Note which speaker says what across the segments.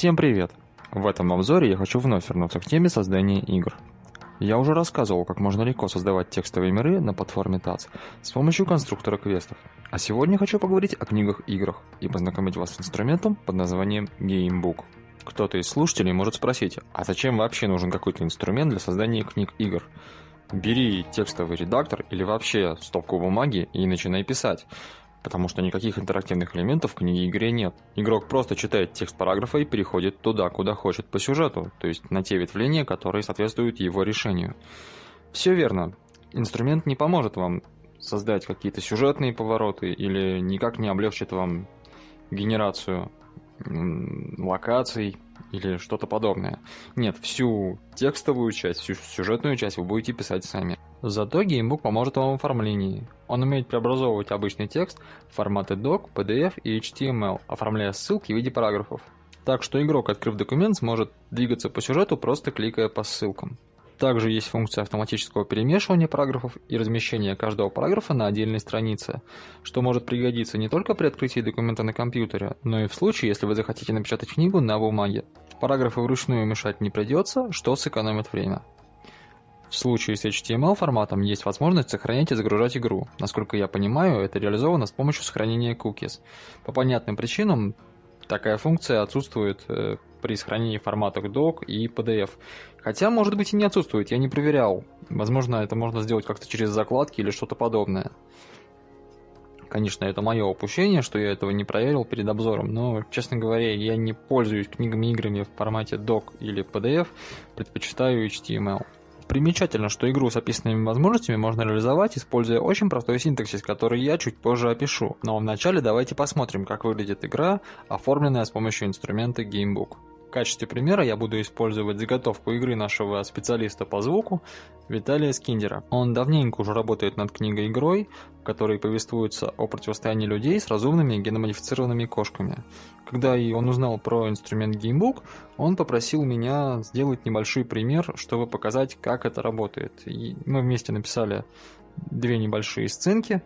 Speaker 1: Всем привет! В этом обзоре я хочу вновь вернуться к теме создания игр. Я уже рассказывал, как можно легко создавать текстовые миры на платформе TATS с помощью конструктора квестов. А сегодня хочу поговорить о книгах-играх и познакомить вас с инструментом под названием Gamebook. Кто-то из слушателей может спросить, а зачем вообще нужен какой-то инструмент для создания книг-игр? Бери текстовый редактор или вообще стопку бумаги и начинай писать потому что никаких интерактивных элементов в книге-игре нет. Игрок просто читает текст параграфа и переходит туда, куда хочет по сюжету, то есть на те ветвления, которые соответствуют его решению. Все верно. Инструмент не поможет вам создать какие-то сюжетные повороты или никак не облегчит вам генерацию локаций или что-то подобное. Нет, всю текстовую часть, всю сюжетную часть вы будете писать сами. Зато геймбук поможет вам в оформлении. Он умеет преобразовывать обычный текст в форматы doc, PDF и HTML, оформляя ссылки в виде параграфов. Так что игрок, открыв документ, сможет двигаться по сюжету, просто кликая по ссылкам. Также есть функция автоматического перемешивания параграфов и размещения каждого параграфа на отдельной странице, что может пригодиться не только при открытии документа на компьютере, но и в случае, если вы захотите напечатать книгу на бумаге. Параграфы вручную мешать не придется, что сэкономит время. В случае с HTML форматом есть возможность сохранять и загружать игру. Насколько я понимаю, это реализовано с помощью сохранения cookies. По понятным причинам такая функция отсутствует э, при сохранении форматах doc и PDF. Хотя, может быть, и не отсутствует, я не проверял. Возможно, это можно сделать как-то через закладки или что-то подобное. Конечно, это мое упущение, что я этого не проверил перед обзором, но, честно говоря, я не пользуюсь книгами-играми в формате doc или PDF, предпочитаю HTML. Примечательно, что игру с описанными возможностями можно реализовать, используя очень простой синтаксис, который я чуть позже опишу. Но вначале давайте посмотрим, как выглядит игра, оформленная с помощью инструмента Gamebook. В качестве примера я буду использовать заготовку игры нашего специалиста по звуку Виталия Скиндера. Он давненько уже работает над книгой-игрой, в которой повествуется о противостоянии людей с разумными геномодифицированными кошками. Когда он узнал про инструмент Gamebook, он попросил меня сделать небольшой пример, чтобы показать, как это работает. И мы вместе написали две небольшие сценки,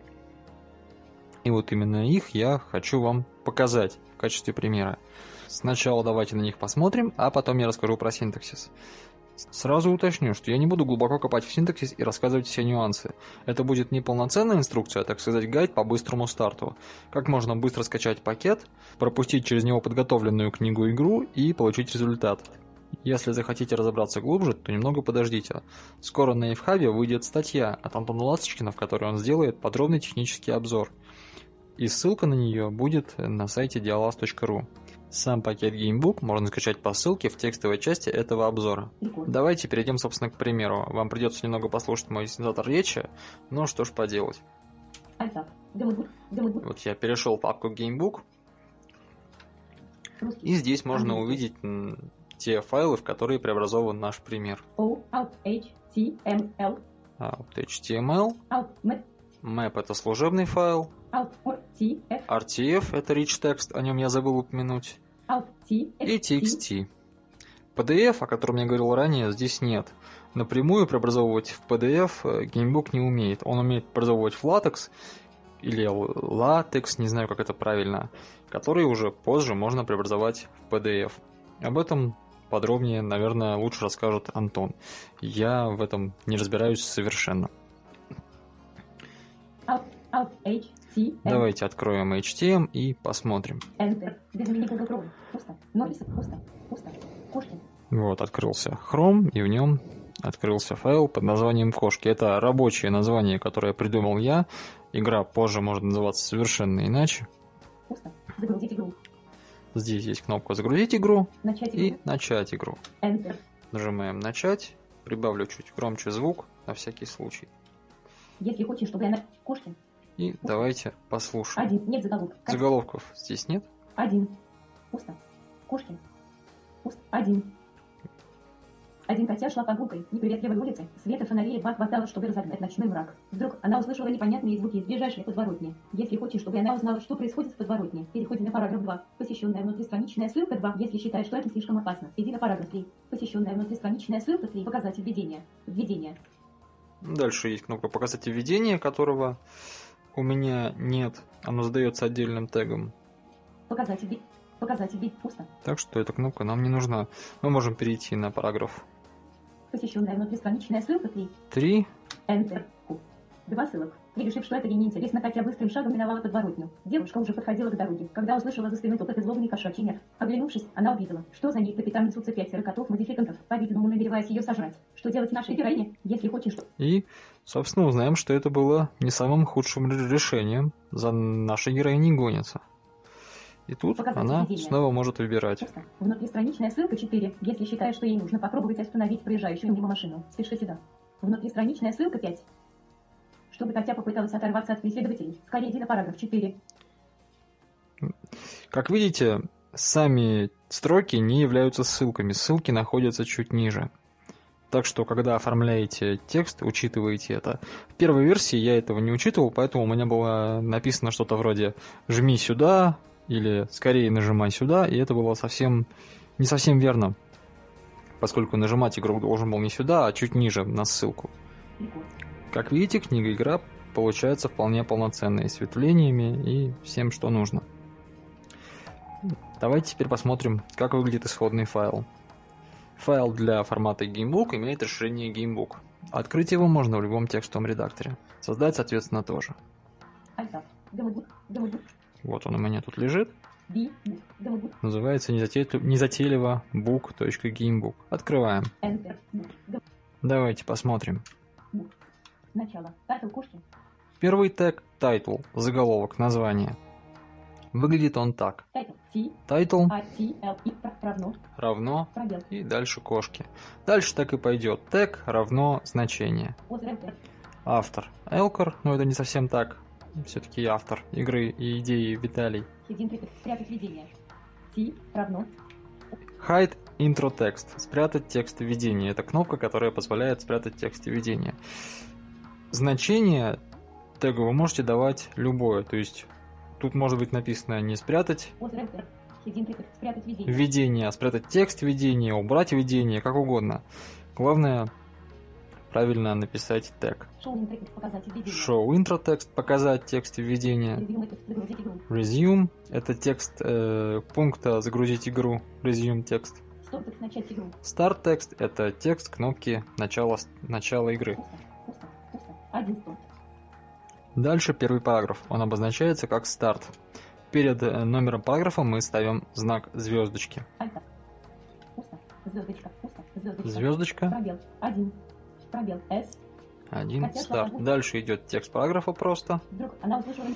Speaker 1: и вот именно их я хочу вам показать в качестве примера. Сначала давайте на них посмотрим, а потом я расскажу про синтаксис. Сразу уточню, что я не буду глубоко копать в синтаксис и рассказывать все нюансы. Это будет не полноценная инструкция, а так сказать гайд по быстрому старту. Как можно быстро скачать пакет, пропустить через него подготовленную книгу-игру и получить результат. Если захотите разобраться глубже, то немного подождите. Скоро на Эйвхабе выйдет статья от Антона Ласточкина, в которой он сделает подробный технический обзор. И ссылка на нее будет на сайте dialas.ru. Сам пакет Gamebook можно скачать по ссылке в текстовой части этого обзора. Давайте перейдем, собственно, к примеру. Вам придется немного послушать мой синтезатор речи, но что ж поделать. Вот я перешел в папку Gamebook, и здесь можно увидеть те файлы, в которые преобразован наш пример. HTML. HTML. Map это служебный файл. RTF это rich text, о нем я забыл упомянуть и TXT. PDF, о котором я говорил ранее, здесь нет. Напрямую преобразовывать в PDF э, Gamebook не умеет. Он умеет преобразовывать в LaTeX или LaTeX, не знаю, как это правильно, который уже позже можно преобразовать в PDF. Об этом подробнее, наверное, лучше расскажет Антон. Я в этом не разбираюсь совершенно. Alt, Давайте откроем HTML и посмотрим. Enter. Без Пусто. Пусто. Пусто. Кошки. Вот, открылся Chrome, и в нем открылся файл под названием кошки. Это рабочее название, которое придумал я. Игра позже может называться совершенно иначе. Пусто. Загрузить игру. Здесь есть кнопка «Загрузить игру» начать и «Начать игру». Enter. Нажимаем «Начать». Прибавлю чуть громче звук, на всякий случай. Если хочешь, чтобы я... Кошки. И давайте послушаем. Один. Нет заголовков. Заголовков здесь нет? Один. Пусто. Кошкин. Пусто. Один. Один котя шла прогулкой, неприветливой улице, света фонарей едва хватало, чтобы разогнать ночной мрак. Вдруг она услышала непонятные звуки из ближайшей подворотни. Если хочешь, чтобы она узнала, что происходит в подворотне, переходи на параграф 2. Посещенная внутристраничная ссылка 2, если считаешь, что это слишком опасно. Иди на параграф 3. Посещенная внутристраничная ссылка 3. Показатель введения. Введение. Дальше есть кнопка показатель введения, которого у меня нет. Оно задается отдельным тегом. Показатель
Speaker 2: вид пусто.
Speaker 1: Так что эта кнопка нам не нужна. Мы можем перейти на параграф
Speaker 2: Посещенная внутристраничная ссылка 3.
Speaker 1: 3.
Speaker 2: Enter. Q. Два ссылок. И решив, что это ей неинтересно, хотя быстрым шагом миновала подворотню. Девушка уже подходила к дороге, когда услышала за спиной топот и злобный кошачий нерв. Оглянувшись, она увидела, что за ней капитан несутся пятеро котов-модификантов, по-видимому, намереваясь ее сожрать. Что делать нашей героине, если хочешь.
Speaker 1: И, собственно, узнаем, что это было не самым худшим решением. За нашей героиней гонится. И тут
Speaker 2: Показатель
Speaker 1: она
Speaker 2: ведения.
Speaker 1: снова может выбирать.
Speaker 2: Внутристраничная ссылка 4. Если считаешь, что ей нужно попробовать остановить проезжающую мимо машину, спеши сюда. Внутристраничная ссылка 5. Чтобы Катя попыталась оторваться от преследователей, скорее иди на параграф 4.
Speaker 1: Как видите, сами строки не являются ссылками. Ссылки находятся чуть ниже. Так что, когда оформляете текст, учитывайте это. В первой версии я этого не учитывал, поэтому у меня было написано что-то вроде «жми сюда» или «скорее нажимай сюда», и это было совсем не совсем верно, поскольку нажимать игрок должен был не сюда, а чуть ниже на ссылку. Как видите, книга-игра получается вполне полноценной, с ветвлениями и всем, что нужно. Давайте теперь посмотрим, как выглядит исходный файл. Файл для формата Gamebook имеет расширение Gamebook. Открыть его можно в любом текстовом редакторе. Создать, соответственно, тоже. Вот он у меня тут лежит. Называется незатей- незатейливо book.gamebook. Открываем. Давайте посмотрим.
Speaker 2: Начало. Title кошки.
Speaker 1: Первый тег – title, заголовок, название. Выглядит он так.
Speaker 2: Title. А. Равно.
Speaker 1: равно
Speaker 2: Пробел.
Speaker 1: и дальше кошки. Дальше так и пойдет. Тег равно значение. Автор Элкор, но это не совсем так. Все-таки автор игры и идеи Виталий.
Speaker 2: Спрятать введение. Равно.
Speaker 1: Hide intro text. Спрятать текст введения. Это кнопка, которая позволяет спрятать текст введения. Значение тега вы можете давать любое. То есть тут может быть написано не спрятать
Speaker 2: видение.
Speaker 1: введение, а спрятать текст введения, убрать введение, как угодно. Главное правильно написать тег. Show intro text, показать текст введения. Resume – это текст э, пункта «Загрузить игру». Resume текст.
Speaker 2: Текст.
Speaker 1: Start текст – это текст кнопки начала, начала игры.
Speaker 2: Один стоп.
Speaker 1: Дальше первый параграф. Он обозначается как старт. Перед э, номером параграфа мы ставим знак звездочки.
Speaker 2: Альта. Пусто. Звездочка. Пусто. Звездочка.
Speaker 1: Звездочка,
Speaker 2: Пробел. Один. Пробел. С.
Speaker 1: один,
Speaker 2: Хотя
Speaker 1: старт.
Speaker 2: слова
Speaker 1: Дальше идет текст параграфа просто.
Speaker 2: Вдруг она услышала.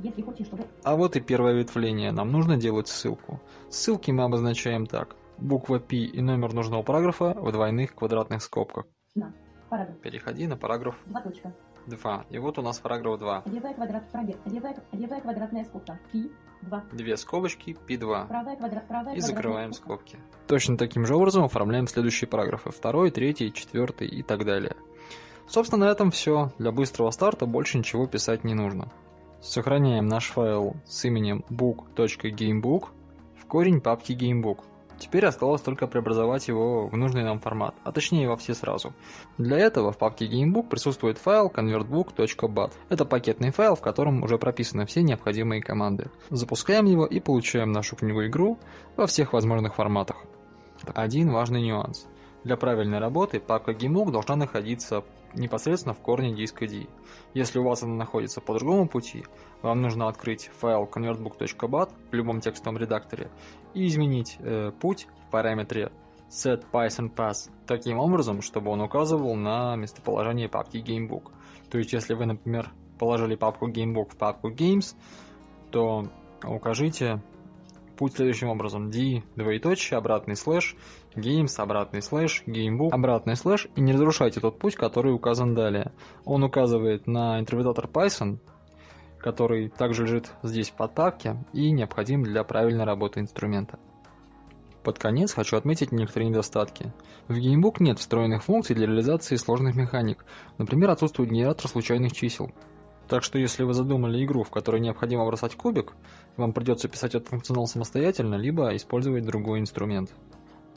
Speaker 2: Если хочешь, чтобы...
Speaker 1: А вот и первое ветвление. Нам нужно делать ссылку. Ссылки мы обозначаем так. Буква P и номер нужного параграфа в двойных квадратных скобках.
Speaker 2: На. Параграф.
Speaker 1: Переходи на параграф
Speaker 2: Два точка.
Speaker 1: 2. И вот у нас параграф 2.
Speaker 2: Левая квадрат. Левая, левая квадратная скобка. Пи. Два.
Speaker 1: Две скобочки, P2.
Speaker 2: Правая квадрат. Правая
Speaker 1: И закрываем
Speaker 2: скобка.
Speaker 1: скобки. Точно таким же образом оформляем следующие параграфы. Второй, третий, четвертый и так далее. Собственно, на этом все. Для быстрого старта больше ничего писать не нужно. Сохраняем наш файл с именем book.gamebook в корень папки gamebook. Теперь осталось только преобразовать его в нужный нам формат, а точнее во все сразу. Для этого в папке gamebook присутствует файл convertbook.bat. Это пакетный файл, в котором уже прописаны все необходимые команды. Запускаем его и получаем нашу книгу-игру во всех возможных форматах. Один важный нюанс. Для правильной работы папка gamebook должна находиться непосредственно в корне диска D. Если у вас она находится по другому пути, вам нужно открыть файл convertbook.bat в любом текстовом редакторе и изменить э, путь в параметре set python path таким образом, чтобы он указывал на местоположение папки gamebook. То есть, если вы, например, положили папку gamebook в папку games, то укажите путь следующим образом. D, двоеточие, обратный слэш, games, обратный слэш, gamebook, обратный слэш, и не разрушайте тот путь, который указан далее. Он указывает на интерпретатор Python, который также лежит здесь в подпапке и необходим для правильной работы инструмента. Под конец хочу отметить некоторые недостатки. В Gamebook нет встроенных функций для реализации сложных механик. Например, отсутствует генератор случайных чисел. Так что если вы задумали игру, в которой необходимо бросать кубик, вам придется писать этот функционал самостоятельно, либо использовать другой инструмент.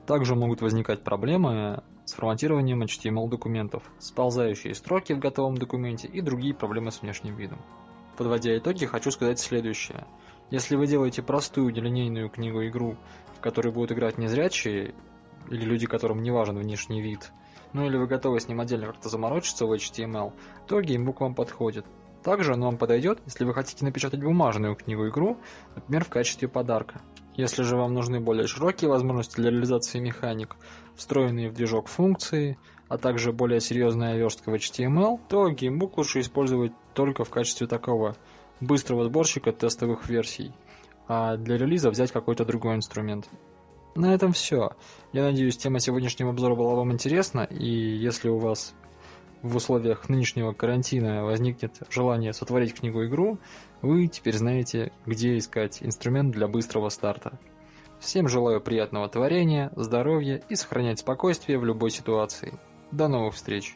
Speaker 1: Также могут возникать проблемы с форматированием HTML документов, сползающие строки в готовом документе и другие проблемы с внешним видом. Подводя итоги, хочу сказать следующее. Если вы делаете простую нелинейную книгу-игру, в которой будут играть незрячие или люди, которым не важен внешний вид, ну или вы готовы с ним отдельно как-то заморочиться в HTML, то геймбук вам подходит. Также он вам подойдет, если вы хотите напечатать бумажную книгу-игру, например, в качестве подарка. Если же вам нужны более широкие возможности для реализации механик, встроенные в движок функции, а также более серьезная верстка в HTML, то геймбук лучше использовать только в качестве такого быстрого сборщика тестовых версий, а для релиза взять какой-то другой инструмент. На этом все. Я надеюсь, тема сегодняшнего обзора была вам интересна, и если у вас в условиях нынешнего карантина возникнет желание сотворить книгу-игру, вы теперь знаете, где искать инструмент для быстрого старта. Всем желаю приятного творения, здоровья и сохранять спокойствие в любой ситуации. До новых встреч!